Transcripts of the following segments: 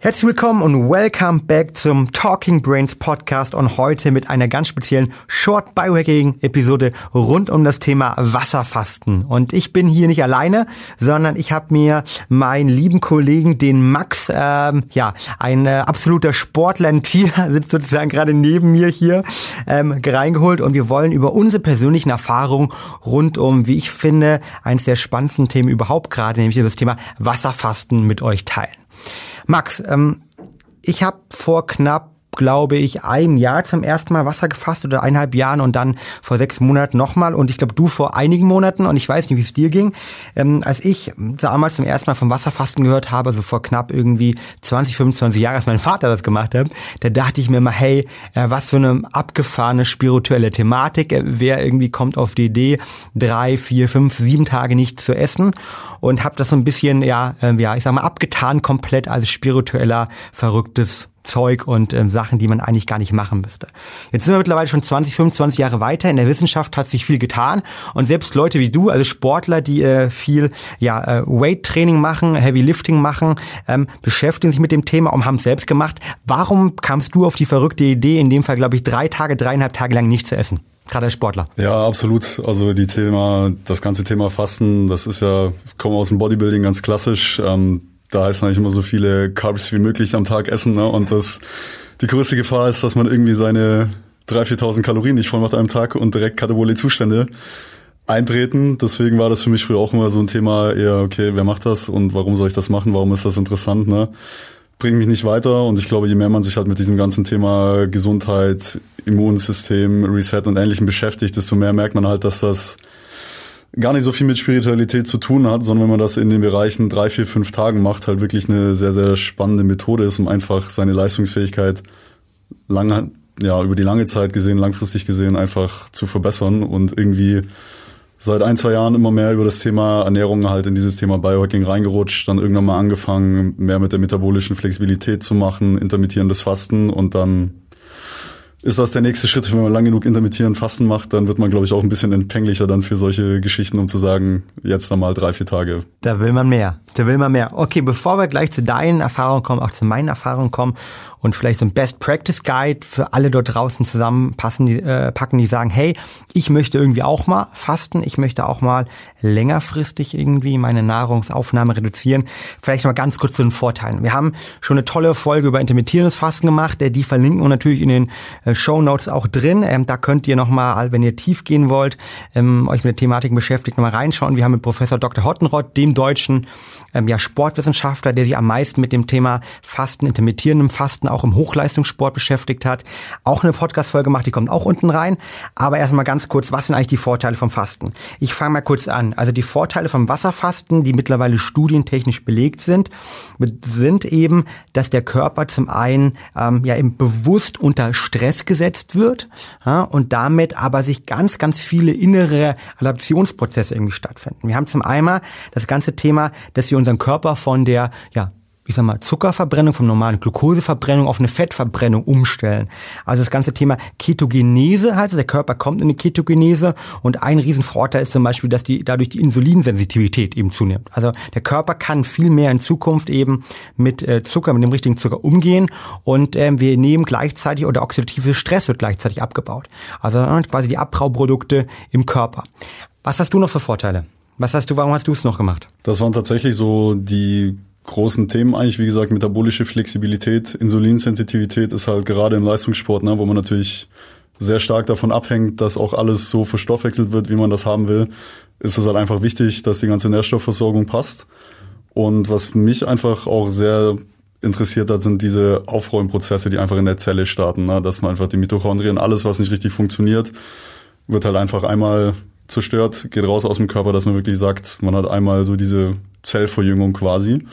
Herzlich willkommen und welcome back zum Talking Brains Podcast und heute mit einer ganz speziellen Short Biohacking Episode rund um das Thema Wasserfasten. Und ich bin hier nicht alleine, sondern ich habe mir meinen lieben Kollegen, den Max, ähm, ja, ein äh, absoluter Sportler, ein Tier, sitzt sozusagen gerade neben mir hier, ähm, reingeholt und wir wollen über unsere persönlichen Erfahrungen rund um, wie ich finde, eines der spannendsten Themen überhaupt gerade, nämlich das Thema Wasserfasten mit euch teilen. Max, ähm, ich habe vor knapp glaube ich, einem Jahr zum ersten Mal Wasser gefasst oder eineinhalb Jahren und dann vor sechs Monaten nochmal und ich glaube du vor einigen Monaten und ich weiß nicht, wie es dir ging. Ähm, als ich damals zum ersten Mal vom Wasserfasten gehört habe, also vor knapp irgendwie 20, 25 Jahren, als mein Vater das gemacht hat, da dachte ich mir mal, hey, äh, was für eine abgefahrene spirituelle Thematik. Äh, wer irgendwie kommt auf die Idee, drei, vier, fünf, sieben Tage nicht zu essen und habe das so ein bisschen, ja, äh, ja, ich sag mal, abgetan komplett als spiritueller, verrücktes Zeug und äh, Sachen, die man eigentlich gar nicht machen müsste. Jetzt sind wir mittlerweile schon 20, 25 Jahre weiter. In der Wissenschaft hat sich viel getan und selbst Leute wie du, also Sportler, die äh, viel ja, äh, Weight-Training machen, Heavy Lifting machen, ähm, beschäftigen sich mit dem Thema und haben es selbst gemacht. Warum kamst du auf die verrückte Idee, in dem Fall glaube ich drei Tage, dreieinhalb Tage lang nicht zu essen? Gerade als Sportler. Ja, absolut. Also die Thema, das ganze Thema Fasten, das ist ja, ich aus dem Bodybuilding ganz klassisch. Ähm, da heißt eigentlich immer so viele Carbs wie möglich am Tag essen. Ne? Und das die größte Gefahr ist, dass man irgendwie seine 3.000, 4.000 Kalorien nicht voll macht am Tag und direkt katabole Zustände eintreten. Deswegen war das für mich früher auch immer so ein Thema, eher, okay, wer macht das und warum soll ich das machen? Warum ist das interessant? Ne? Bringt mich nicht weiter und ich glaube, je mehr man sich halt mit diesem ganzen Thema Gesundheit, Immunsystem, Reset und Ähnlichem beschäftigt, desto mehr merkt man halt, dass das gar nicht so viel mit Spiritualität zu tun hat, sondern wenn man das in den Bereichen drei, vier, fünf Tagen macht, halt wirklich eine sehr, sehr spannende Methode ist, um einfach seine Leistungsfähigkeit lange, ja, über die lange Zeit gesehen, langfristig gesehen einfach zu verbessern und irgendwie seit ein, zwei Jahren immer mehr über das Thema Ernährung halt in dieses Thema Biohacking reingerutscht, dann irgendwann mal angefangen, mehr mit der metabolischen Flexibilität zu machen, intermittierendes Fasten und dann ist das der nächste Schritt. Wenn man lang genug intermittieren Fasten macht, dann wird man, glaube ich, auch ein bisschen empfänglicher dann für solche Geschichten, um zu sagen, jetzt nochmal drei, vier Tage. Da will man mehr. Da will man mehr. Okay, bevor wir gleich zu deinen Erfahrungen kommen, auch zu meinen Erfahrungen kommen und vielleicht so ein Best Practice Guide für alle dort draußen zusammenpassen, die, äh, packen, die sagen, hey, ich möchte irgendwie auch mal fasten, ich möchte auch mal längerfristig irgendwie meine Nahrungsaufnahme reduzieren. Vielleicht noch mal ganz kurz zu den Vorteilen. Wir haben schon eine tolle Folge über intermittierendes Fasten gemacht, die verlinken wir natürlich in den äh, Show Notes auch drin. Ähm, da könnt ihr noch mal, wenn ihr tief gehen wollt, ähm, euch mit der Thematik beschäftigt, noch mal reinschauen. Wir haben mit Professor Dr. Hottenrott, dem deutschen ähm, ja, Sportwissenschaftler, der sich am meisten mit dem Thema Fasten, intermittierendem Fasten auch im Hochleistungssport beschäftigt hat, auch eine Podcast-Folge gemacht, die kommt auch unten rein. Aber erstmal ganz kurz, was sind eigentlich die Vorteile vom Fasten? Ich fange mal kurz an. Also die Vorteile vom Wasserfasten, die mittlerweile studientechnisch belegt sind, sind eben, dass der Körper zum einen ähm, ja eben bewusst unter Stress gesetzt wird ja, und damit aber sich ganz, ganz viele innere Adaptionsprozesse irgendwie stattfinden. Wir haben zum einen das ganze Thema, dass wir unseren Körper von der ja, ich sag mal, Zuckerverbrennung vom normalen Glukoseverbrennung auf eine Fettverbrennung umstellen. Also das ganze Thema Ketogenese halt, der Körper kommt in eine Ketogenese und ein Riesenvorteil ist zum Beispiel, dass die, dadurch die Insulinsensitivität eben zunimmt. Also der Körper kann viel mehr in Zukunft eben mit äh, Zucker, mit dem richtigen Zucker umgehen und ähm, wir nehmen gleichzeitig oder oxidative Stress wird gleichzeitig abgebaut. Also äh, quasi die Abbauprodukte im Körper. Was hast du noch für Vorteile? Was hast du, warum hast du es noch gemacht? Das waren tatsächlich so die großen Themen eigentlich, wie gesagt, metabolische Flexibilität, Insulinsensitivität ist halt gerade im Leistungssport, ne, wo man natürlich sehr stark davon abhängt, dass auch alles so verstoffwechselt wird, wie man das haben will, ist es halt einfach wichtig, dass die ganze Nährstoffversorgung passt. Und was mich einfach auch sehr interessiert hat, sind diese Aufräumprozesse, die einfach in der Zelle starten, ne? dass man einfach die Mitochondrien, alles, was nicht richtig funktioniert, wird halt einfach einmal zerstört, geht raus aus dem Körper, dass man wirklich sagt, man hat einmal so diese Zellverjüngung quasi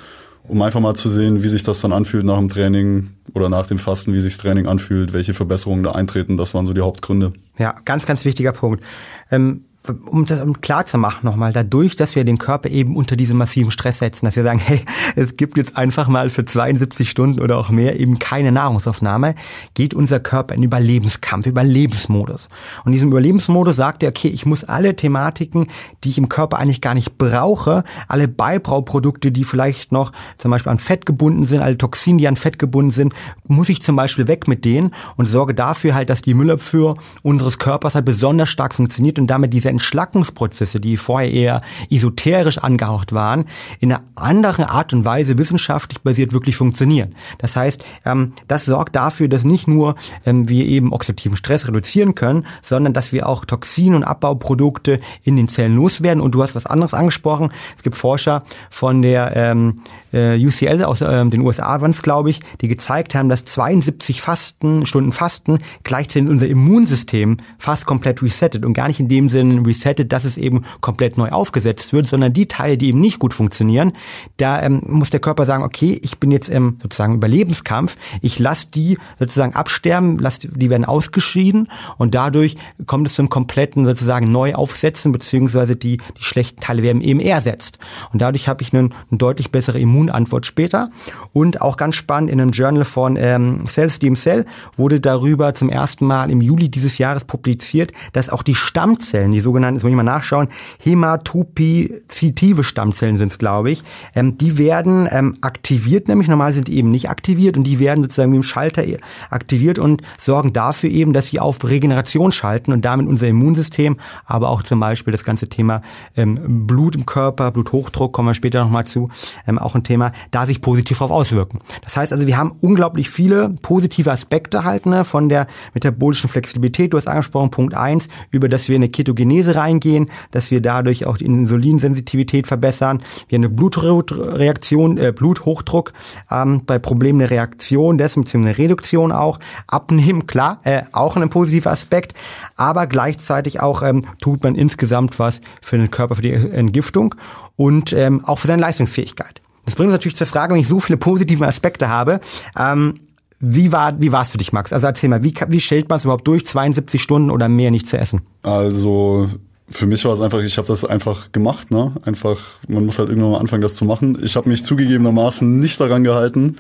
um einfach mal zu sehen, wie sich das dann anfühlt nach dem Training oder nach dem Fasten, wie sich das Training anfühlt, welche Verbesserungen da eintreten. Das waren so die Hauptgründe. Ja, ganz, ganz wichtiger Punkt. Ähm um das klar zu machen nochmal, dadurch, dass wir den Körper eben unter diesen massiven Stress setzen, dass wir sagen, hey, es gibt jetzt einfach mal für 72 Stunden oder auch mehr eben keine Nahrungsaufnahme, geht unser Körper in Überlebenskampf, Überlebensmodus. Und diesem Überlebensmodus sagt er, okay, ich muss alle Thematiken, die ich im Körper eigentlich gar nicht brauche, alle Beibrauprodukte, die vielleicht noch zum Beispiel an Fett gebunden sind, alle Toxine, die an Fett gebunden sind, muss ich zum Beispiel weg mit denen und sorge dafür halt, dass die Müllabfuhr unseres Körpers halt besonders stark funktioniert und damit diese Entschlackungsprozesse, die vorher eher esoterisch angehaucht waren, in einer anderen Art und Weise wissenschaftlich basiert wirklich funktionieren. Das heißt, ähm, das sorgt dafür, dass nicht nur ähm, wir eben oxidativen Stress reduzieren können, sondern dass wir auch Toxin- und Abbauprodukte in den Zellen loswerden. Und du hast was anderes angesprochen. Es gibt Forscher von der ähm, äh, UCL aus den USA waren es, glaube ich, die gezeigt haben, dass 72 Fasten, Stunden Fasten gleichzeitig unser Immunsystem fast komplett resettet und gar nicht in dem Sinne resettet, dass es eben komplett neu aufgesetzt wird, sondern die Teile, die eben nicht gut funktionieren, da ähm, muss der Körper sagen, okay, ich bin jetzt im sozusagen Überlebenskampf, ich lasse die sozusagen absterben, lass, die werden ausgeschieden und dadurch kommt es zum kompletten sozusagen Neuaufsetzen, beziehungsweise die, die schlechten Teile werden eben ersetzt. Und dadurch habe ich eine deutlich bessere Immunantwort später. Und auch ganz spannend, in einem Journal von ähm, Cell Steam Cell wurde darüber zum ersten Mal im Juli dieses Jahres publiziert, dass auch die Stammzellen, die sogenannten, das muss ich mal nachschauen, hämatopoietive Stammzellen sind es, glaube ich, ähm, die werden ähm, aktiviert, nämlich normal sind die eben nicht aktiviert und die werden sozusagen mit dem Schalter aktiviert und sorgen dafür eben, dass sie auf Regeneration schalten und damit unser Immunsystem, aber auch zum Beispiel das ganze Thema ähm, Blut im Körper, Bluthochdruck, kommen wir später nochmal zu, ähm, auch ein Thema, da sich positiv darauf auswirken. Das heißt also, wir haben unglaublich viele positive Aspekte halt ne, von der metabolischen Flexibilität. Du hast angesprochen, Punkt eins, über dass wir in eine Ketogenese reingehen, dass wir dadurch auch die Insulinsensitivität verbessern, wir eine Blutreaktion, äh, Bluthochdruck ähm, bei Problemen der Reaktion, dessen beziehungsweise eine Reduktion auch, abnehmen, klar, äh, auch ein positiver Aspekt, aber gleichzeitig auch ähm, tut man insgesamt was für den Körper, für die Entgiftung und ähm, auch für seine Leistungsfähigkeit. Das bringt uns natürlich zur Frage, wenn ich so viele positive Aspekte habe, ähm, wie war, wie war es für dich, Max? Also erzähl mal, wie, wie stellt man es überhaupt durch, 72 Stunden oder mehr nicht zu essen? Also für mich war es einfach, ich habe das einfach gemacht, ne? Einfach, man muss halt irgendwann mal anfangen, das zu machen. Ich habe mich zugegebenermaßen nicht daran gehalten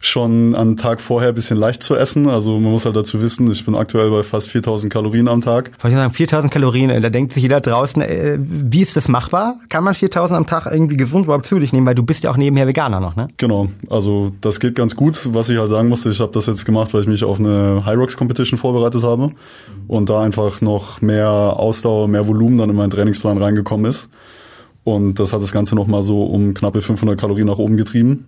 schon am Tag vorher bisschen leicht zu essen. Also man muss halt dazu wissen, ich bin aktuell bei fast 4000 Kalorien am Tag. Wollte ich sagen, 4000 Kalorien, äh, da denkt sich jeder draußen, äh, wie ist das machbar? Kann man 4000 am Tag irgendwie gesund überhaupt zu dich nehmen? Weil du bist ja auch nebenher Veganer noch, ne? Genau, also das geht ganz gut. Was ich halt sagen musste, ich habe das jetzt gemacht, weil ich mich auf eine High Rocks Competition vorbereitet habe und da einfach noch mehr Ausdauer, mehr Volumen dann in meinen Trainingsplan reingekommen ist. Und das hat das Ganze nochmal so um knappe 500 Kalorien nach oben getrieben.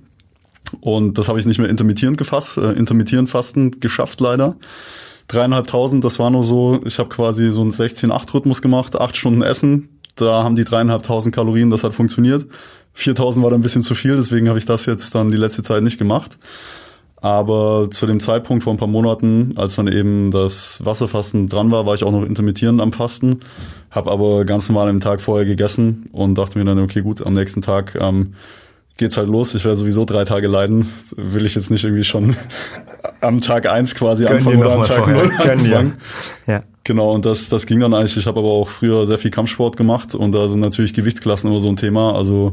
Und das habe ich nicht mehr intermittierend gefasst, äh, intermittierend fasten geschafft leider. Dreieinhalbtausend, das war nur so, ich habe quasi so einen 16-8-Rhythmus gemacht, acht Stunden Essen, da haben die dreieinhalbtausend Kalorien, das hat funktioniert. 4000 war dann ein bisschen zu viel, deswegen habe ich das jetzt dann die letzte Zeit nicht gemacht. Aber zu dem Zeitpunkt vor ein paar Monaten, als dann eben das Wasserfasten dran war, war ich auch noch intermittierend am Fasten, habe aber ganz normal am Tag vorher gegessen und dachte mir dann, okay, gut, am nächsten Tag ähm, geht's halt los. Ich werde sowieso drei Tage leiden. Will ich jetzt nicht irgendwie schon am Tag eins quasi Können anfangen oder am Tag null anfangen. Ja. Genau, und das, das ging dann eigentlich. Ich habe aber auch früher sehr viel Kampfsport gemacht und da sind natürlich Gewichtsklassen immer so ein Thema. Also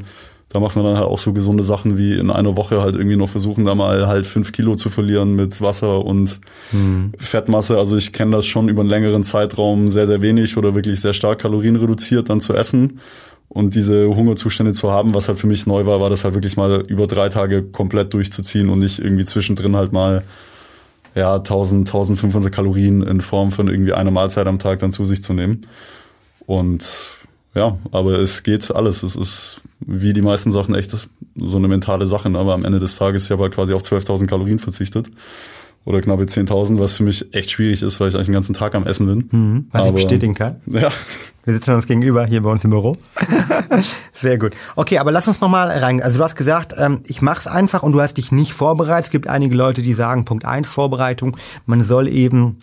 da macht man dann halt auch so gesunde Sachen wie in einer Woche halt irgendwie noch versuchen, da mal halt fünf Kilo zu verlieren mit Wasser und mhm. Fettmasse. Also ich kenne das schon über einen längeren Zeitraum sehr, sehr wenig oder wirklich sehr stark kalorienreduziert dann zu essen. Und diese Hungerzustände zu haben, was halt für mich neu war, war das halt wirklich mal über drei Tage komplett durchzuziehen und nicht irgendwie zwischendrin halt mal ja 1000, 1500 Kalorien in Form von irgendwie einer Mahlzeit am Tag dann zu sich zu nehmen. Und ja, aber es geht alles. Es ist wie die meisten Sachen echt so eine mentale Sache. Aber am Ende des Tages ich habe halt quasi auf 12.000 Kalorien verzichtet oder knappe 10.000, was für mich echt schwierig ist, weil ich eigentlich den ganzen Tag am Essen bin. Mhm, was Aber, ich bestätigen kann. Ja. Wir sitzen uns gegenüber hier bei uns im Büro. Sehr gut. Okay, aber lass uns nochmal rein. Also du hast gesagt, ähm, ich mach's einfach und du hast dich nicht vorbereitet. Es gibt einige Leute, die sagen, Punkt eins Vorbereitung. Man soll eben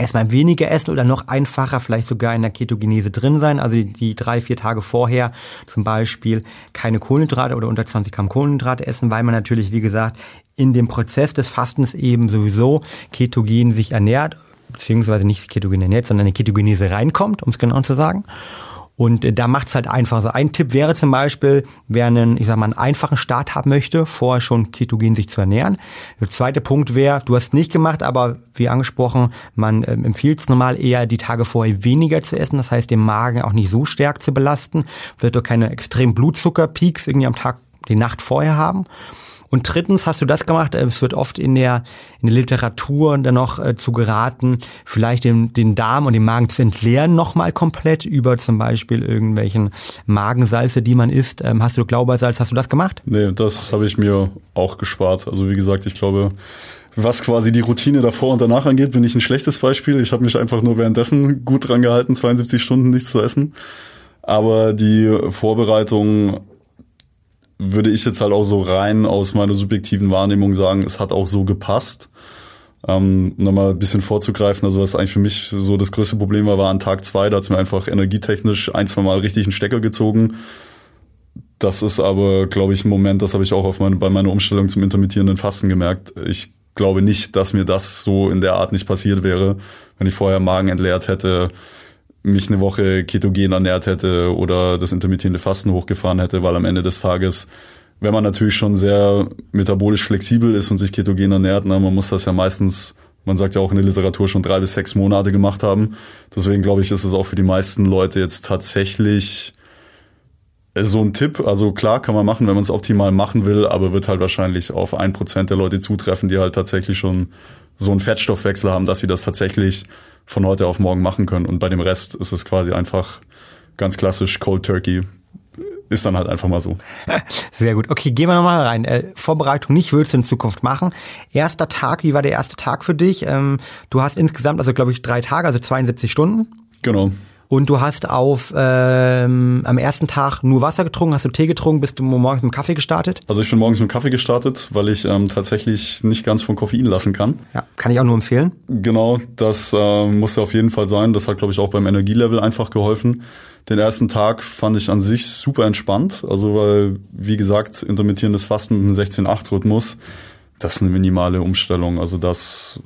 erstmal weniger essen oder noch einfacher, vielleicht sogar in der Ketogenese drin sein. Also die, die, drei, vier Tage vorher zum Beispiel keine Kohlenhydrate oder unter 20 Gramm Kohlenhydrate essen, weil man natürlich, wie gesagt, in dem Prozess des Fastens eben sowieso ketogen sich ernährt beziehungsweise nicht ketogene ernährt, sondern eine Ketogenese reinkommt, um es genau zu sagen. Und äh, da macht es halt einfach. Also ein Tipp wäre zum Beispiel, wer einen, ich sag mal, einen einfachen Start haben möchte, vorher schon ketogen sich zu ernähren. Der zweite Punkt wäre, du hast nicht gemacht, aber wie angesprochen, man ähm, empfiehlt es normal eher die Tage vorher weniger zu essen. Das heißt, den Magen auch nicht so stark zu belasten. Wird doch keine extremen Blutzuckerpeaks irgendwie am Tag, die Nacht vorher haben. Und drittens hast du das gemacht, äh, es wird oft in der, in der Literatur dann noch äh, zu geraten, vielleicht den, den Darm und den Magen zu entleeren nochmal komplett über zum Beispiel irgendwelchen Magensalze, die man isst. Ähm, hast du Glaubersalz, hast du das gemacht? Nee, das habe ich mir auch gespart. Also wie gesagt, ich glaube, was quasi die Routine davor und danach angeht, bin ich ein schlechtes Beispiel. Ich habe mich einfach nur währenddessen gut dran gehalten, 72 Stunden nichts zu essen. Aber die Vorbereitung würde ich jetzt halt auch so rein aus meiner subjektiven Wahrnehmung sagen, es hat auch so gepasst. Ähm, nochmal ein bisschen vorzugreifen, also was eigentlich für mich so das größte Problem war, war an Tag zwei, da hat mir einfach energietechnisch ein, zwei Mal richtig einen Stecker gezogen. Das ist aber, glaube ich, ein Moment, das habe ich auch auf meine, bei meiner Umstellung zum intermittierenden Fasten gemerkt. Ich glaube nicht, dass mir das so in der Art nicht passiert wäre, wenn ich vorher Magen entleert hätte, mich eine Woche ketogen ernährt hätte oder das intermittierende Fasten hochgefahren hätte, weil am Ende des Tages, wenn man natürlich schon sehr metabolisch flexibel ist und sich ketogen ernährt, na, man muss das ja meistens, man sagt ja auch in der Literatur, schon drei bis sechs Monate gemacht haben. Deswegen glaube ich, ist es auch für die meisten Leute jetzt tatsächlich so ein Tipp. Also klar kann man machen, wenn man es optimal machen will, aber wird halt wahrscheinlich auf ein Prozent der Leute zutreffen, die halt tatsächlich schon so einen Fettstoffwechsel haben, dass sie das tatsächlich von heute auf morgen machen können. Und bei dem Rest ist es quasi einfach ganz klassisch Cold Turkey. Ist dann halt einfach mal so. Sehr gut. Okay, gehen wir nochmal rein. Äh, Vorbereitung nicht würdest du in Zukunft machen. Erster Tag, wie war der erste Tag für dich? Ähm, du hast insgesamt, also glaube ich, drei Tage, also 72 Stunden. Genau. Und du hast auf ähm, am ersten Tag nur Wasser getrunken, hast du Tee getrunken, bist du morgens mit Kaffee gestartet? Also ich bin morgens mit Kaffee gestartet, weil ich ähm, tatsächlich nicht ganz von Koffein lassen kann. Ja, kann ich auch nur empfehlen. Genau, das äh, musste auf jeden Fall sein. Das hat, glaube ich, auch beim Energielevel einfach geholfen. Den ersten Tag fand ich an sich super entspannt. Also weil, wie gesagt, intermittierendes Fasten mit einem 16-8-Rhythmus, das ist eine minimale Umstellung. Also das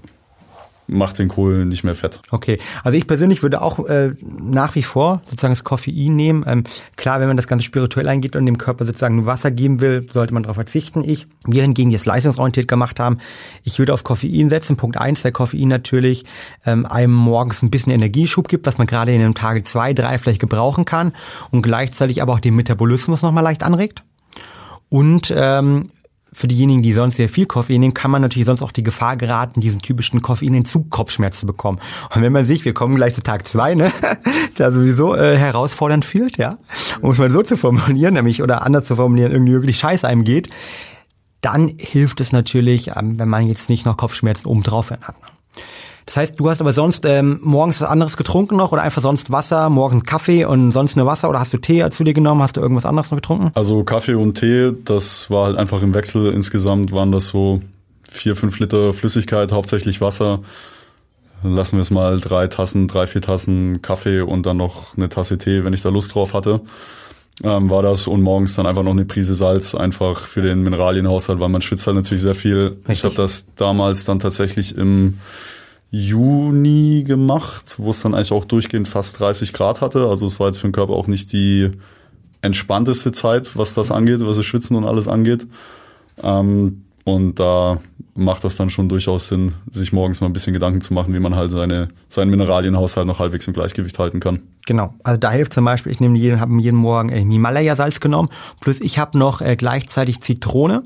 macht den Kohl nicht mehr fett. Okay, also ich persönlich würde auch äh, nach wie vor sozusagen das Koffein nehmen. Ähm, klar, wenn man das Ganze spirituell eingeht und dem Körper sozusagen nur Wasser geben will, sollte man darauf verzichten. Ich, wir hingegen, die es leistungsorientiert gemacht haben, ich würde auf Koffein setzen. Punkt eins, weil Koffein natürlich ähm, einem morgens ein bisschen Energieschub gibt, was man gerade in einem Tage zwei, drei vielleicht gebrauchen kann und gleichzeitig aber auch den Metabolismus nochmal leicht anregt. Und ähm, für diejenigen, die sonst sehr viel Koffein nehmen, kann man natürlich sonst auch die Gefahr geraten, diesen typischen Koffeinentzug Kopfschmerz zu bekommen. Und wenn man sich, wir kommen gleich zu Tag zwei, ne, da sowieso äh, herausfordernd fühlt, ja, um es mal so zu formulieren, nämlich oder anders zu formulieren, irgendwie wirklich scheiße einem geht, dann hilft es natürlich, ähm, wenn man jetzt nicht noch Kopfschmerzen oben drauf hat. Das heißt, du hast aber sonst ähm, morgens was anderes getrunken noch oder einfach sonst Wasser, morgens Kaffee und sonst nur Wasser oder hast du Tee zu dir genommen? Hast du irgendwas anderes noch getrunken? Also Kaffee und Tee, das war halt einfach im Wechsel. Insgesamt waren das so vier, fünf Liter Flüssigkeit, hauptsächlich Wasser. lassen wir es mal drei Tassen, drei, vier Tassen Kaffee und dann noch eine Tasse Tee, wenn ich da Lust drauf hatte. Ähm, war das und morgens dann einfach noch eine Prise Salz, einfach für den Mineralienhaushalt, weil man schwitzt halt natürlich sehr viel. Richtig. Ich habe das damals dann tatsächlich im Juni gemacht, wo es dann eigentlich auch durchgehend fast 30 Grad hatte. Also es war jetzt für den Körper auch nicht die entspannteste Zeit, was das angeht, was das Schwitzen und alles angeht. Ähm, und da macht das dann schon durchaus Sinn, sich morgens mal ein bisschen Gedanken zu machen, wie man halt seine, seinen Mineralienhaushalt noch halbwegs im Gleichgewicht halten kann. Genau. Also da hilft zum Beispiel, ich nehme jeden, habe jeden Morgen äh, Himalaya-Salz genommen, plus ich habe noch äh, gleichzeitig Zitrone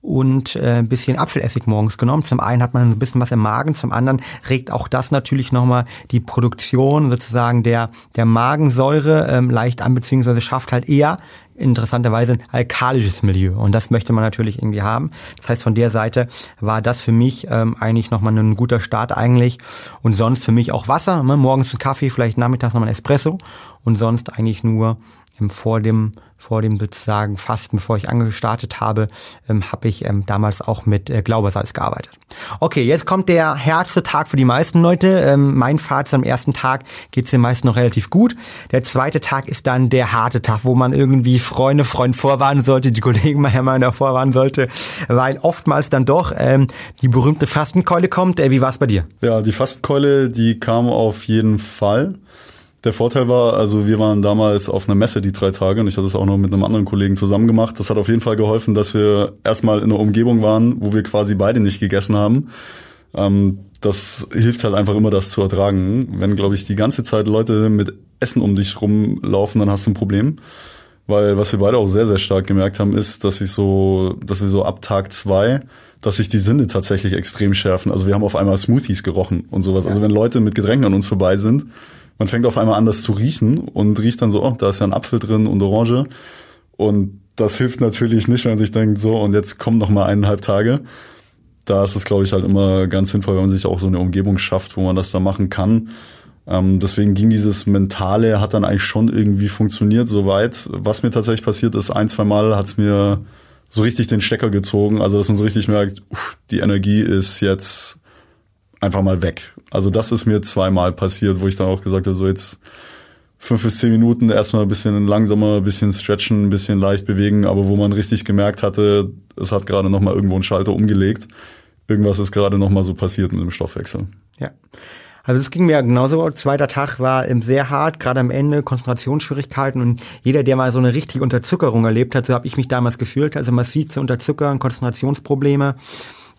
und äh, ein bisschen Apfelessig morgens genommen. Zum einen hat man ein bisschen was im Magen, zum anderen regt auch das natürlich nochmal die Produktion sozusagen der, der Magensäure ähm, leicht an, beziehungsweise schafft halt eher interessanterweise ein alkalisches Milieu. Und das möchte man natürlich irgendwie haben. Das heißt, von der Seite war das für mich ähm, eigentlich nochmal ein guter Start eigentlich. Und sonst für mich auch Wasser. Ne? Morgens ein Kaffee, vielleicht nachmittags nochmal ein Espresso. Und sonst eigentlich nur ähm, vor dem vor dem sozusagen Fasten, bevor ich angestartet habe, ähm, habe ich ähm, damals auch mit äh, Glaubersalz gearbeitet. Okay, jetzt kommt der härteste Tag für die meisten Leute. Ähm, mein Fazit am ersten Tag geht es den meisten noch relativ gut. Der zweite Tag ist dann der harte Tag, wo man irgendwie Freunde, Freund vorwarnen sollte, die Kollegen mal mal vorwarnen sollte, weil oftmals dann doch ähm, die berühmte Fastenkeule kommt. Äh, wie war es bei dir? Ja, die Fastenkeule, die kam auf jeden Fall. Der Vorteil war, also wir waren damals auf einer Messe die drei Tage und ich hatte es auch noch mit einem anderen Kollegen zusammen gemacht. Das hat auf jeden Fall geholfen, dass wir erstmal in einer Umgebung waren, wo wir quasi beide nicht gegessen haben. Ähm, das hilft halt einfach immer, das zu ertragen. Wenn, glaube ich, die ganze Zeit Leute mit Essen um dich rumlaufen, dann hast du ein Problem. Weil was wir beide auch sehr, sehr stark gemerkt haben, ist, dass ich so, dass wir so ab Tag zwei, dass sich die Sinne tatsächlich extrem schärfen. Also wir haben auf einmal Smoothies gerochen und sowas. Ja. Also wenn Leute mit Getränken an uns vorbei sind, man fängt auf einmal an, das zu riechen und riecht dann so, oh, da ist ja ein Apfel drin und Orange. Und das hilft natürlich nicht, wenn man sich denkt, so, und jetzt kommen noch mal eineinhalb Tage. Da ist es, glaube ich, halt immer ganz sinnvoll, wenn man sich auch so eine Umgebung schafft, wo man das da machen kann. Ähm, deswegen ging dieses Mentale, hat dann eigentlich schon irgendwie funktioniert soweit. Was mir tatsächlich passiert ist, ein, zwei Mal hat es mir so richtig den Stecker gezogen. Also, dass man so richtig merkt, uff, die Energie ist jetzt einfach mal weg. Also das ist mir zweimal passiert, wo ich dann auch gesagt habe, so jetzt fünf bis zehn Minuten erstmal ein bisschen langsamer, ein bisschen stretchen, ein bisschen leicht bewegen, aber wo man richtig gemerkt hatte, es hat gerade nochmal irgendwo einen Schalter umgelegt. Irgendwas ist gerade nochmal so passiert mit dem Stoffwechsel. Ja. Also es ging mir genauso. Zweiter Tag war sehr hart, gerade am Ende Konzentrationsschwierigkeiten und jeder, der mal so eine richtige Unterzuckerung erlebt hat, so habe ich mich damals gefühlt, also massiv zu unterzuckern, Konzentrationsprobleme.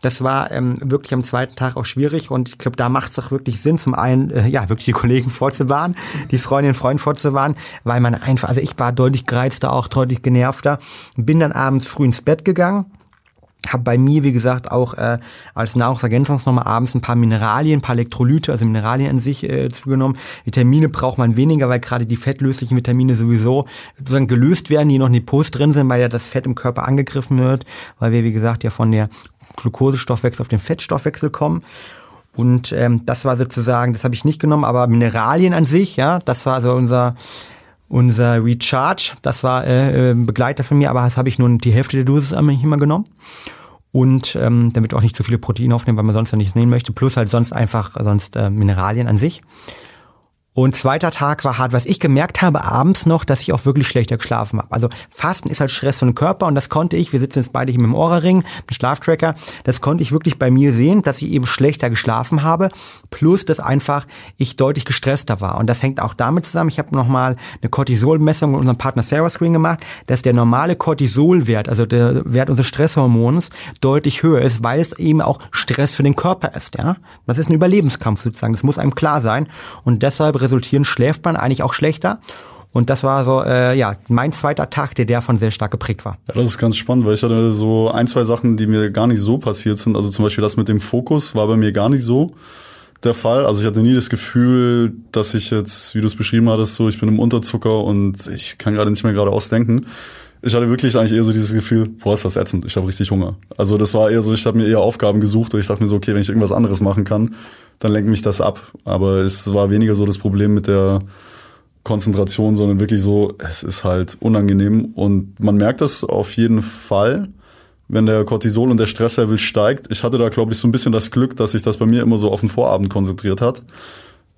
Das war ähm, wirklich am zweiten Tag auch schwierig und ich glaube, da macht es auch wirklich Sinn, zum einen äh, ja wirklich die Kollegen vorzuwarnen, die Freundinnen und Freunde vorzuwarnen, weil man einfach, also ich war deutlich gereizter, auch deutlich genervter, bin dann abends früh ins Bett gegangen, habe bei mir, wie gesagt, auch äh, als Nahrungsergänzungsnummer abends ein paar Mineralien, ein paar Elektrolyte, also Mineralien an sich äh, zugenommen. Vitamine braucht man weniger, weil gerade die fettlöslichen Vitamine sowieso sozusagen gelöst werden, die noch in die Post drin sind, weil ja das Fett im Körper angegriffen wird, weil wir, wie gesagt, ja von der Glukosestoffwechsel auf den Fettstoffwechsel kommen. Und ähm, das war sozusagen, das habe ich nicht genommen, aber Mineralien an sich, ja, das war so unser unser Recharge, das war äh, äh Begleiter von mir, aber das habe ich nur die Hälfte der Dosis immer genommen. Und ähm, damit auch nicht zu viele Proteine aufnehmen, weil man sonst ja nichts nehmen möchte, plus halt sonst einfach sonst äh, Mineralien an sich. Und zweiter Tag war hart, was ich gemerkt habe abends noch, dass ich auch wirklich schlechter geschlafen habe. Also Fasten ist halt Stress für den Körper und das konnte ich, wir sitzen jetzt beide hier mit dem Ohrring, mit Schlaftracker, das konnte ich wirklich bei mir sehen, dass ich eben schlechter geschlafen habe, plus dass einfach ich deutlich gestresster war. Und das hängt auch damit zusammen, ich habe nochmal eine Cortisolmessung mit unserem Partner Sarah Screen gemacht, dass der normale Cortisolwert, also der Wert unseres Stresshormons, deutlich höher ist, weil es eben auch Stress für den Körper ist. Ja, Das ist ein Überlebenskampf sozusagen, das muss einem klar sein. Und deshalb resultieren, schläft man eigentlich auch schlechter. Und das war so, äh, ja, mein zweiter Tag, der davon sehr stark geprägt war. Ja, das ist ganz spannend, weil ich hatte so ein, zwei Sachen, die mir gar nicht so passiert sind. Also zum Beispiel das mit dem Fokus war bei mir gar nicht so der Fall. Also ich hatte nie das Gefühl, dass ich jetzt, wie du es beschrieben hattest, so ich bin im Unterzucker und ich kann gerade nicht mehr gerade ausdenken. Ich hatte wirklich eigentlich eher so dieses Gefühl, boah, ist das ätzend, ich habe richtig Hunger. Also das war eher so, ich habe mir eher Aufgaben gesucht und ich dachte mir so, okay, wenn ich irgendwas anderes machen kann, dann lenkt mich das ab. Aber es war weniger so das Problem mit der Konzentration, sondern wirklich so, es ist halt unangenehm. Und man merkt das auf jeden Fall, wenn der Cortisol und der Stresslevel steigt. Ich hatte da, glaube ich, so ein bisschen das Glück, dass sich das bei mir immer so auf den Vorabend konzentriert hat.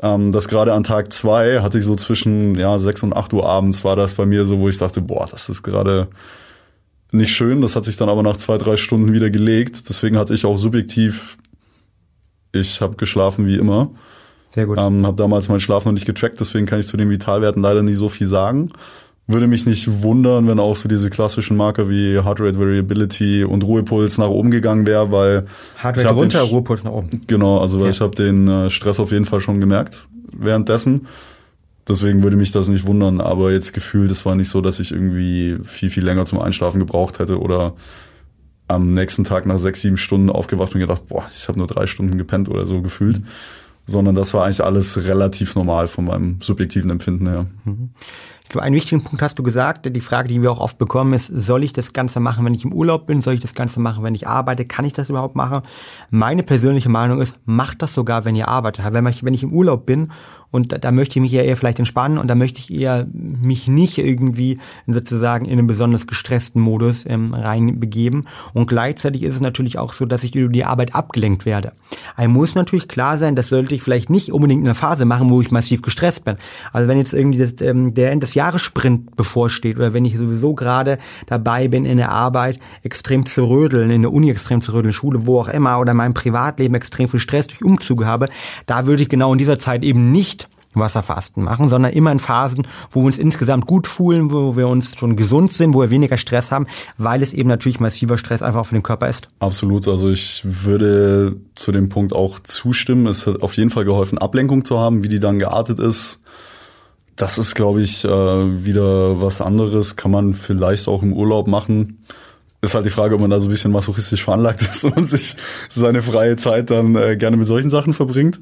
Ähm, das gerade an Tag zwei hatte ich so zwischen ja, sechs und acht Uhr abends war das bei mir so, wo ich dachte, boah, das ist gerade nicht schön. Das hat sich dann aber nach zwei, drei Stunden wieder gelegt. Deswegen hatte ich auch subjektiv ich habe geschlafen wie immer. Sehr gut. Ähm, habe damals meinen Schlaf noch nicht getrackt, deswegen kann ich zu den Vitalwerten leider nicht so viel sagen. Würde mich nicht wundern, wenn auch so diese klassischen Marker wie Heart Rate Variability und Ruhepuls nach oben gegangen wäre, weil Heart Rate runter, Ruhepuls nach oben. Genau, also ja. ich habe den äh, Stress auf jeden Fall schon gemerkt währenddessen. Deswegen würde mich das nicht wundern, aber jetzt gefühlt, es war nicht so, dass ich irgendwie viel, viel länger zum Einschlafen gebraucht hätte oder am nächsten Tag nach sechs, sieben Stunden aufgewacht und gedacht, boah, ich habe nur drei Stunden gepennt oder so gefühlt. Mhm. Sondern das war eigentlich alles relativ normal von meinem subjektiven Empfinden her. Einen wichtigen Punkt hast du gesagt. Die Frage, die wir auch oft bekommen, ist, soll ich das Ganze machen, wenn ich im Urlaub bin? Soll ich das Ganze machen, wenn ich arbeite? Kann ich das überhaupt machen? Meine persönliche Meinung ist, macht das sogar, wenn ihr arbeitet. Wenn ich, wenn ich im Urlaub bin und da, da möchte ich mich ja eher vielleicht entspannen und da möchte ich eher mich nicht irgendwie sozusagen in einen besonders gestressten Modus ähm, reinbegeben. Und gleichzeitig ist es natürlich auch so, dass ich über die Arbeit abgelenkt werde. Ein muss natürlich klar sein, das sollte ich vielleicht nicht unbedingt in einer Phase machen, wo ich massiv gestresst bin. Also wenn jetzt irgendwie das, ähm, der End des Jahressprint bevorsteht oder wenn ich sowieso gerade dabei bin, in der Arbeit extrem zu rödeln, in der Uni extrem zu rödeln, Schule, wo auch immer, oder in meinem Privatleben extrem viel Stress durch Umzüge habe, da würde ich genau in dieser Zeit eben nicht Wasserfasten machen, sondern immer in Phasen, wo wir uns insgesamt gut fühlen, wo wir uns schon gesund sind, wo wir weniger Stress haben, weil es eben natürlich massiver Stress einfach für den Körper ist. Absolut. Also ich würde zu dem Punkt auch zustimmen. Es hat auf jeden Fall geholfen, Ablenkung zu haben, wie die dann geartet ist. Das ist, glaube ich, äh, wieder was anderes. Kann man vielleicht auch im Urlaub machen. Ist halt die Frage, ob man da so ein bisschen masochistisch veranlagt ist und sich seine freie Zeit dann äh, gerne mit solchen Sachen verbringt.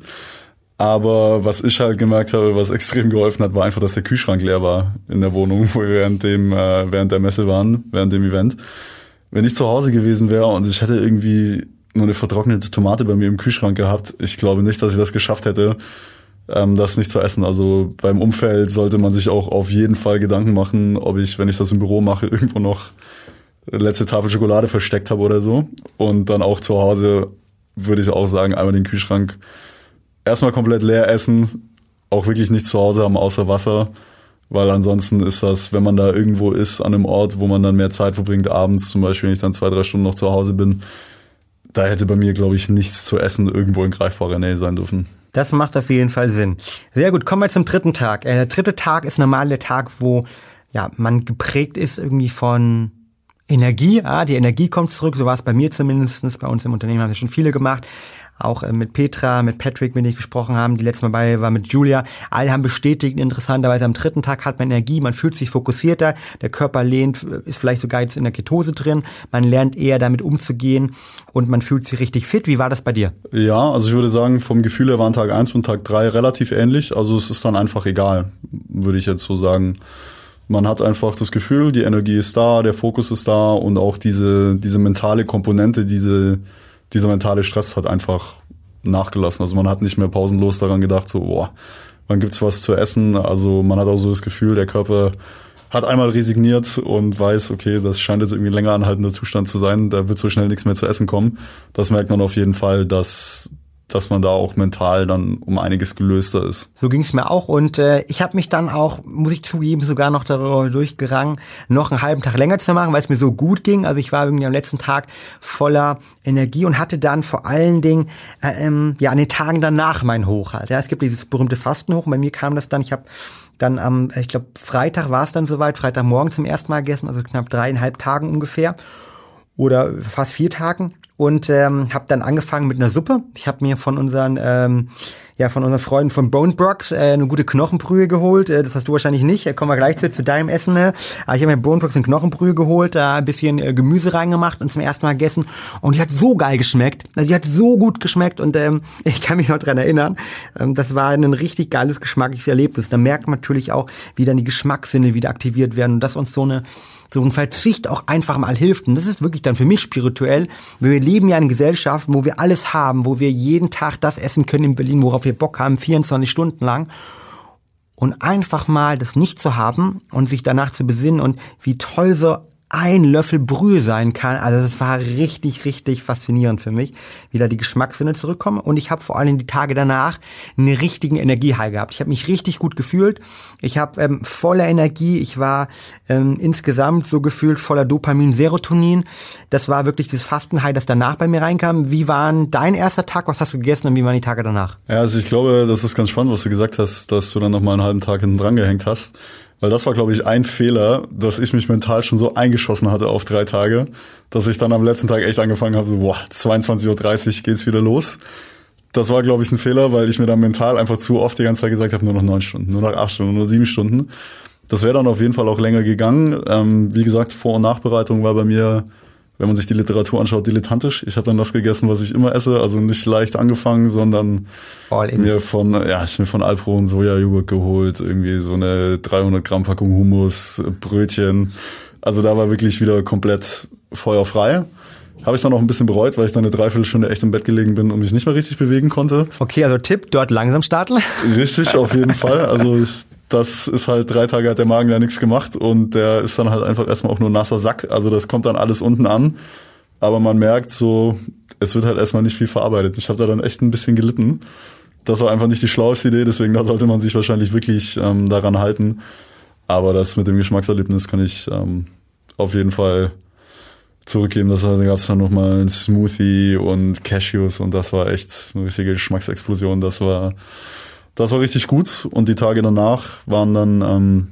Aber was ich halt gemerkt habe, was extrem geholfen hat, war einfach, dass der Kühlschrank leer war in der Wohnung, wo wir während dem, äh, während der Messe waren, während dem Event. Wenn ich zu Hause gewesen wäre und ich hätte irgendwie nur eine vertrocknete Tomate bei mir im Kühlschrank gehabt, ich glaube nicht, dass ich das geschafft hätte, ähm, das nicht zu essen. Also beim Umfeld sollte man sich auch auf jeden Fall Gedanken machen, ob ich, wenn ich das im Büro mache, irgendwo noch letzte Tafel Schokolade versteckt habe oder so. Und dann auch zu Hause würde ich auch sagen, einmal den Kühlschrank erstmal komplett leer essen, auch wirklich nichts zu Hause haben außer Wasser, weil ansonsten ist das, wenn man da irgendwo ist an einem Ort, wo man dann mehr Zeit verbringt, abends zum Beispiel, wenn ich dann zwei, drei Stunden noch zu Hause bin, da hätte bei mir, glaube ich, nichts zu essen irgendwo in greifbarer Nähe sein dürfen. Das macht auf jeden Fall Sinn. Sehr gut, kommen wir zum dritten Tag. Äh, der dritte Tag ist normal der Tag, wo ja, man geprägt ist irgendwie von Energie. Ah, die Energie kommt zurück, so war es bei mir zumindest. Bei uns im Unternehmen haben das schon viele gemacht auch äh, mit Petra, mit Patrick, mit ich gesprochen haben, die letzte Mal bei war mit Julia. Alle haben bestätigt, interessanterweise am dritten Tag hat man Energie, man fühlt sich fokussierter, der Körper lehnt, ist vielleicht sogar jetzt in der Ketose drin, man lernt eher damit umzugehen und man fühlt sich richtig fit. Wie war das bei dir? Ja, also ich würde sagen, vom Gefühl her waren Tag eins und Tag drei relativ ähnlich. Also es ist dann einfach egal, würde ich jetzt so sagen man hat einfach das Gefühl, die Energie ist da, der Fokus ist da und auch diese, diese mentale Komponente, diese, dieser mentale Stress hat einfach nachgelassen. Also man hat nicht mehr pausenlos daran gedacht, so, boah, wann gibt's was zu essen? Also man hat auch so das Gefühl, der Körper hat einmal resigniert und weiß, okay, das scheint jetzt irgendwie länger anhaltender Zustand zu sein, da wird so schnell nichts mehr zu essen kommen. Das merkt man auf jeden Fall, dass dass man da auch mental dann um einiges gelöster ist. So ging es mir auch und äh, ich habe mich dann auch, muss ich zugeben, sogar noch darüber durchgerangen, noch einen halben Tag länger zu machen, weil es mir so gut ging. Also ich war irgendwie am letzten Tag voller Energie und hatte dann vor allen Dingen äh, ähm, ja an den Tagen danach mein Hoch halt. Ja, es gibt dieses berühmte Fastenhoch. Bei mir kam das dann, ich habe dann am, ich glaube Freitag war es dann soweit, Freitagmorgen zum ersten Mal gegessen, also knapp dreieinhalb Tagen ungefähr oder fast vier Tagen und ähm, habe dann angefangen mit einer Suppe. Ich habe mir von unseren ähm, ja von unseren Freunden von Bone Brocks äh, eine gute Knochenbrühe geholt. Äh, das hast du wahrscheinlich nicht. Da kommen wir gleich zu, zu deinem Essen. Ne? Aber ich habe mir Bone Brocks eine Knochenbrühe geholt, da ein bisschen äh, Gemüse reingemacht und zum ersten Mal gegessen. Und die hat so geil geschmeckt. Also die hat so gut geschmeckt und ähm, ich kann mich noch dran erinnern. Ähm, das war ein richtig geiles geschmackliches Erlebnis. Da merkt man natürlich auch, wie dann die Geschmackssinne wieder aktiviert werden und dass uns so eine so ein Verzicht auch einfach mal hilft. Und das ist wirklich dann für mich spirituell. Wir leben ja in Gesellschaften, wo wir alles haben, wo wir jeden Tag das essen können in Berlin, worauf wir Bock haben, 24 Stunden lang. Und einfach mal das nicht zu haben und sich danach zu besinnen und wie toll so ein Löffel Brühe sein kann. Also es war richtig, richtig faszinierend für mich, wie da die Geschmackssinne zurückkommen. Und ich habe vor allem die Tage danach einen richtigen Energiehigh gehabt. Ich habe mich richtig gut gefühlt. Ich habe ähm, voller Energie. Ich war ähm, insgesamt so gefühlt voller Dopamin, Serotonin. Das war wirklich das Fastenhigh, das danach bei mir reinkam. Wie war dein erster Tag? Was hast du gegessen und wie waren die Tage danach? Ja, also ich glaube, das ist ganz spannend, was du gesagt hast, dass du dann noch mal einen halben Tag hinten dran gehängt hast. Weil das war, glaube ich, ein Fehler, dass ich mich mental schon so eingeschossen hatte auf drei Tage, dass ich dann am letzten Tag echt angefangen habe, so, boah, 22.30 Uhr geht's wieder los. Das war, glaube ich, ein Fehler, weil ich mir dann mental einfach zu oft die ganze Zeit gesagt habe, nur noch neun Stunden, nur noch acht Stunden, nur sieben Stunden. Das wäre dann auf jeden Fall auch länger gegangen. Ähm, wie gesagt, Vor- und Nachbereitung war bei mir wenn man sich die Literatur anschaut, dilettantisch. Ich habe dann das gegessen, was ich immer esse, also nicht leicht angefangen, sondern mir von, ja, ich mir von Alpro und Sojajoghurt geholt, irgendwie so eine 300 Gramm Packung Hummus, Brötchen. Also da war wirklich wieder komplett feuerfrei. Habe ich dann auch ein bisschen bereut, weil ich dann eine Dreiviertelstunde echt im Bett gelegen bin und mich nicht mehr richtig bewegen konnte. Okay, also Tipp, dort langsam starten. Richtig, auf jeden Fall. Also ich, das ist halt, drei Tage hat der Magen ja nichts gemacht und der ist dann halt einfach erstmal auch nur nasser Sack. Also das kommt dann alles unten an. Aber man merkt so, es wird halt erstmal nicht viel verarbeitet. Ich habe da dann echt ein bisschen gelitten. Das war einfach nicht die schlaueste Idee, deswegen da sollte man sich wahrscheinlich wirklich ähm, daran halten. Aber das mit dem Geschmackserlebnis kann ich ähm, auf jeden Fall zurückgeben. Das, da gab es dann nochmal ein Smoothie und Cashews und das war echt eine richtige Geschmacksexplosion. Das war, das war richtig gut. Und die Tage danach waren dann ähm,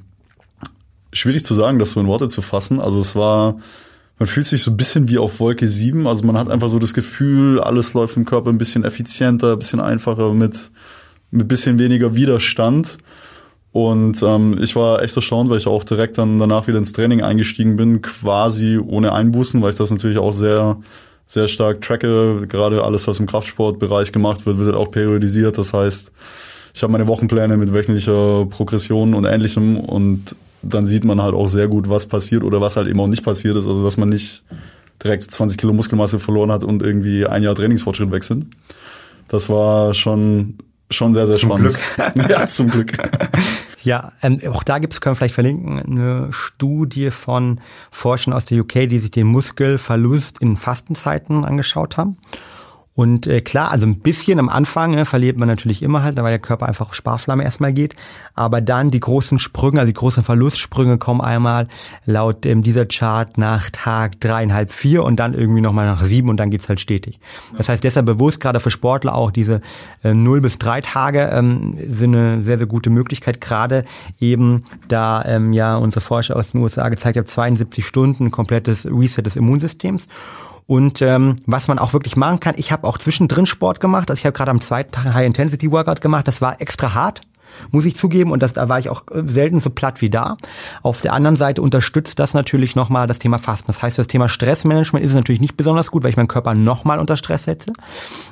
schwierig zu sagen, das so in Worte zu fassen. Also es war, man fühlt sich so ein bisschen wie auf Wolke 7. Also man hat einfach so das Gefühl, alles läuft im Körper ein bisschen effizienter, ein bisschen einfacher, mit, mit ein bisschen weniger Widerstand. Und ähm, ich war echt erstaunt, weil ich auch direkt dann danach wieder ins Training eingestiegen bin, quasi ohne Einbußen, weil ich das natürlich auch sehr, sehr stark tracke. Gerade alles, was im Kraftsportbereich gemacht wird, wird halt auch periodisiert. Das heißt, ich habe meine Wochenpläne mit wöchentlicher Progression und ähnlichem und dann sieht man halt auch sehr gut, was passiert oder was halt eben auch nicht passiert ist. Also dass man nicht direkt 20 Kilo Muskelmasse verloren hat und irgendwie ein Jahr Trainingsfortschritt wechselt. Das war schon schon sehr, sehr zum spannend. Glück. ja, zum Glück. Ja, ähm, auch da gibt's, können wir vielleicht verlinken, eine Studie von Forschern aus der UK, die sich den Muskelverlust in Fastenzeiten angeschaut haben. Und äh, klar, also ein bisschen am Anfang äh, verliert man natürlich immer halt, weil der Körper einfach Sparflamme erstmal geht. Aber dann die großen Sprünge, also die großen Verlustsprünge kommen einmal laut ähm, dieser Chart nach Tag dreieinhalb, vier und dann irgendwie nochmal nach sieben und dann geht's halt stetig. Das heißt, deshalb bewusst gerade für Sportler auch diese äh, null bis drei Tage ähm, sind eine sehr, sehr gute Möglichkeit, gerade eben da ähm, ja unsere Forscher aus den USA gezeigt haben, 72 Stunden komplettes Reset des Immunsystems. Und ähm, was man auch wirklich machen kann, ich habe auch zwischendrin Sport gemacht. Also ich habe gerade am zweiten Tag High-Intensity-Workout gemacht. Das war extra hart muss ich zugeben. Und das, da war ich auch äh, selten so platt wie da. Auf der anderen Seite unterstützt das natürlich nochmal das Thema Fasten. Das heißt, das Thema Stressmanagement ist natürlich nicht besonders gut, weil ich meinen Körper nochmal unter Stress setze.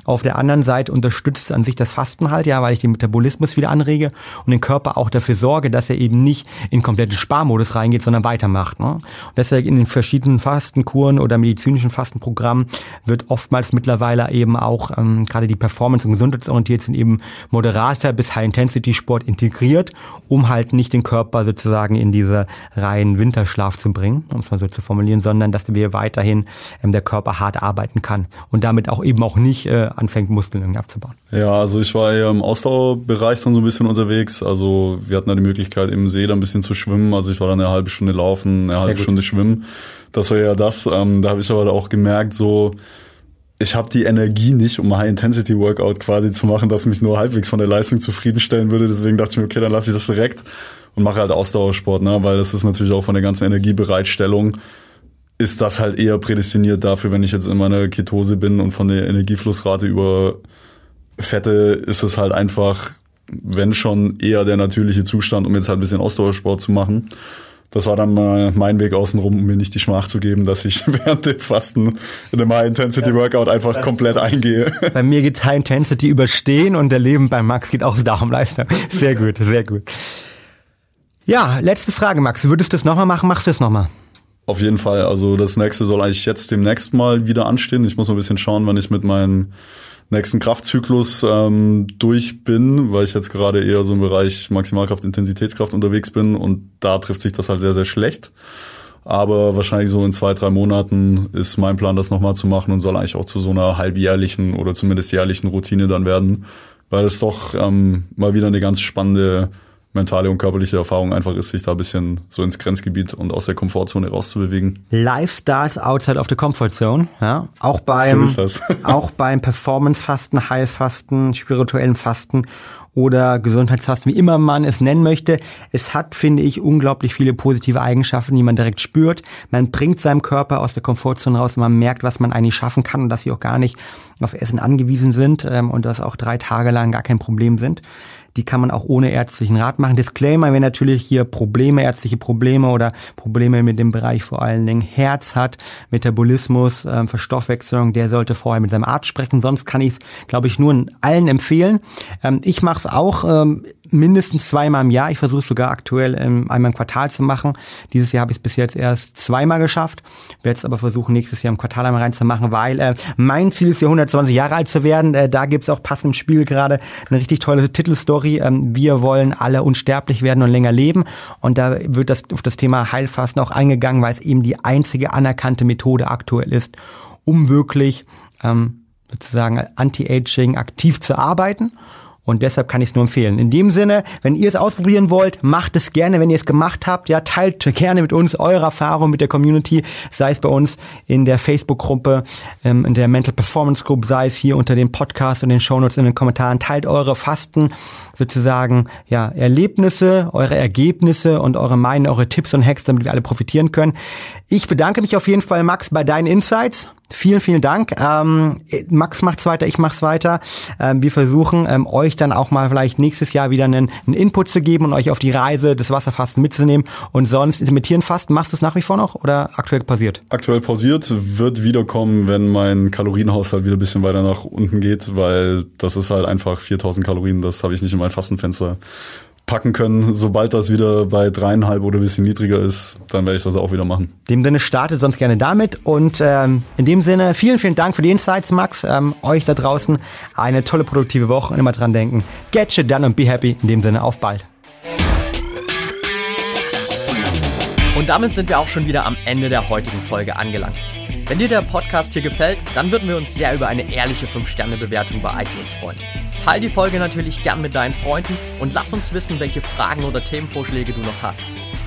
Auf der anderen Seite unterstützt an sich das Fasten halt, ja, weil ich den Metabolismus wieder anrege und den Körper auch dafür sorge, dass er eben nicht in kompletten Sparmodus reingeht, sondern weitermacht. Ne? Und deshalb in den verschiedenen Fastenkuren oder medizinischen Fastenprogrammen wird oftmals mittlerweile eben auch ähm, gerade die Performance und gesundheitsorientiert sind eben moderater bis High-Intensity-Sport Sport integriert, um halt nicht den Körper sozusagen in diese reinen Winterschlaf zu bringen, um es mal so zu formulieren, sondern dass wir weiterhin ähm, der Körper hart arbeiten kann und damit auch eben auch nicht äh, anfängt, Muskeln irgendwie abzubauen. Ja, also ich war ja im Ausdauerbereich dann so ein bisschen unterwegs. Also wir hatten da die Möglichkeit im See da ein bisschen zu schwimmen. Also ich war dann eine halbe Stunde laufen, eine halbe Stunde schwimmen. Das war ja das. Ähm, da habe ich aber auch gemerkt, so ich habe die Energie nicht, um High-Intensity-Workout quasi zu machen, das mich nur halbwegs von der Leistung zufriedenstellen würde. Deswegen dachte ich mir, okay, dann lasse ich das direkt und mache halt Ausdauersport, ne? weil das ist natürlich auch von der ganzen Energiebereitstellung ist das halt eher prädestiniert dafür, wenn ich jetzt in meiner Ketose bin und von der Energieflussrate über Fette ist es halt einfach, wenn schon eher der natürliche Zustand, um jetzt halt ein bisschen Ausdauersport zu machen das war dann mal mein Weg außenrum, um mir nicht die Schmach zu geben, dass ich während dem Fasten in einem High-Intensity-Workout einfach komplett eingehe. Bei mir geht High-Intensity überstehen und der Leben bei Max geht auch darum leichter. Sehr gut, sehr gut. Ja, letzte Frage, Max. Würdest du es nochmal machen? Machst du es nochmal? Auf jeden Fall. Also das nächste soll eigentlich jetzt demnächst mal wieder anstehen. Ich muss mal ein bisschen schauen, wann ich mit meinen nächsten Kraftzyklus ähm, durch bin, weil ich jetzt gerade eher so im Bereich Maximalkraft, Intensitätskraft unterwegs bin und da trifft sich das halt sehr, sehr schlecht. Aber wahrscheinlich so in zwei, drei Monaten ist mein Plan, das nochmal zu machen und soll eigentlich auch zu so einer halbjährlichen oder zumindest jährlichen Routine dann werden, weil es doch ähm, mal wieder eine ganz spannende mentale und körperliche Erfahrung einfach ist, sich da ein bisschen so ins Grenzgebiet und aus der Komfortzone rauszubewegen. Lifestyles outside of the comfort zone, ja. Auch beim, so auch beim Performance-Fasten, Heilfasten, spirituellen Fasten oder Gesundheitstasten, wie immer man es nennen möchte. Es hat, finde ich, unglaublich viele positive Eigenschaften, die man direkt spürt. Man bringt seinem Körper aus der Komfortzone raus und man merkt, was man eigentlich schaffen kann und dass sie auch gar nicht auf Essen angewiesen sind ähm, und dass auch drei Tage lang gar kein Problem sind. Die kann man auch ohne ärztlichen Rat machen. Disclaimer, wenn natürlich hier Probleme, ärztliche Probleme oder Probleme mit dem Bereich vor allen Dingen Herz hat, Metabolismus, ähm, Verstoffwechslung, der sollte vorher mit seinem Arzt sprechen. Sonst kann ich es, glaube ich, nur allen empfehlen. Ähm, ich mache es auch ähm, mindestens zweimal im Jahr. Ich versuche sogar aktuell ähm, einmal im Quartal zu machen. Dieses Jahr habe ich es bis jetzt erst zweimal geschafft. Werde es aber versuchen, nächstes Jahr im Quartal einmal reinzumachen, weil äh, mein Ziel ist ja 120 Jahre alt zu werden. Äh, da gibt es auch passend im Spiel gerade eine richtig tolle Titelstory Story. Ähm, wir wollen alle unsterblich werden und länger leben. Und da wird das auf das Thema Heilfasten auch eingegangen, weil es eben die einzige anerkannte Methode aktuell ist, um wirklich ähm, sozusagen Anti-Aging aktiv zu arbeiten. Und deshalb kann ich es nur empfehlen. In dem Sinne, wenn ihr es ausprobieren wollt, macht es gerne. Wenn ihr es gemacht habt, ja, teilt gerne mit uns eure Erfahrungen mit der Community, sei es bei uns in der Facebook-Gruppe, ähm, in der Mental Performance Group, sei es hier unter dem Podcast und den Shownotes in den Kommentaren. Teilt eure Fasten sozusagen, ja, Erlebnisse, eure Ergebnisse und eure Meinung, eure Tipps und Hacks, damit wir alle profitieren können. Ich bedanke mich auf jeden Fall, Max, bei deinen Insights. Vielen, vielen Dank. Ähm, Max macht's weiter, ich mach's weiter. Ähm, wir versuchen ähm, euch dann auch mal vielleicht nächstes Jahr wieder einen, einen, Input zu geben und euch auf die Reise des Wasserfasten mitzunehmen. Und sonst intermittieren fast, machst du es nach wie vor noch oder aktuell pausiert? Aktuell pausiert, wird wiederkommen, wenn mein Kalorienhaushalt wieder ein bisschen weiter nach unten geht, weil das ist halt einfach 4000 Kalorien, das habe ich nicht in mein Fastenfenster packen können. Sobald das wieder bei dreieinhalb oder ein bisschen niedriger ist, dann werde ich das auch wieder machen. In dem Sinne startet sonst gerne damit und ähm, in dem Sinne vielen, vielen Dank für die Insights, Max. Ähm, euch da draußen eine tolle, produktive Woche und immer dran denken. Get shit done und be happy. In dem Sinne auf bald. Und damit sind wir auch schon wieder am Ende der heutigen Folge angelangt. Wenn dir der Podcast hier gefällt, dann würden wir uns sehr über eine ehrliche 5-Sterne-Bewertung bei iTunes freuen. Teil die Folge natürlich gern mit deinen Freunden und lass uns wissen, welche Fragen oder Themenvorschläge du noch hast.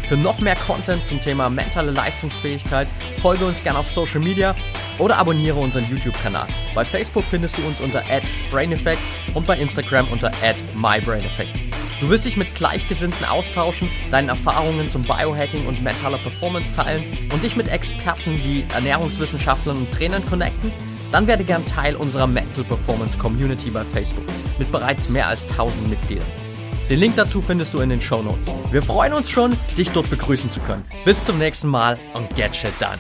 Für noch mehr Content zum Thema mentale Leistungsfähigkeit folge uns gern auf Social Media oder abonniere unseren YouTube-Kanal. Bei Facebook findest du uns unter @braineffect und bei Instagram unter @mybraineffect. Du wirst dich mit Gleichgesinnten austauschen, deine Erfahrungen zum Biohacking und mentaler Performance teilen und dich mit Experten wie Ernährungswissenschaftlern und Trainern connecten? Dann werde gern Teil unserer Mental Performance Community bei Facebook mit bereits mehr als 1000 Mitgliedern. Den Link dazu findest du in den Show Notes. Wir freuen uns schon, dich dort begrüßen zu können. Bis zum nächsten Mal und get shit done.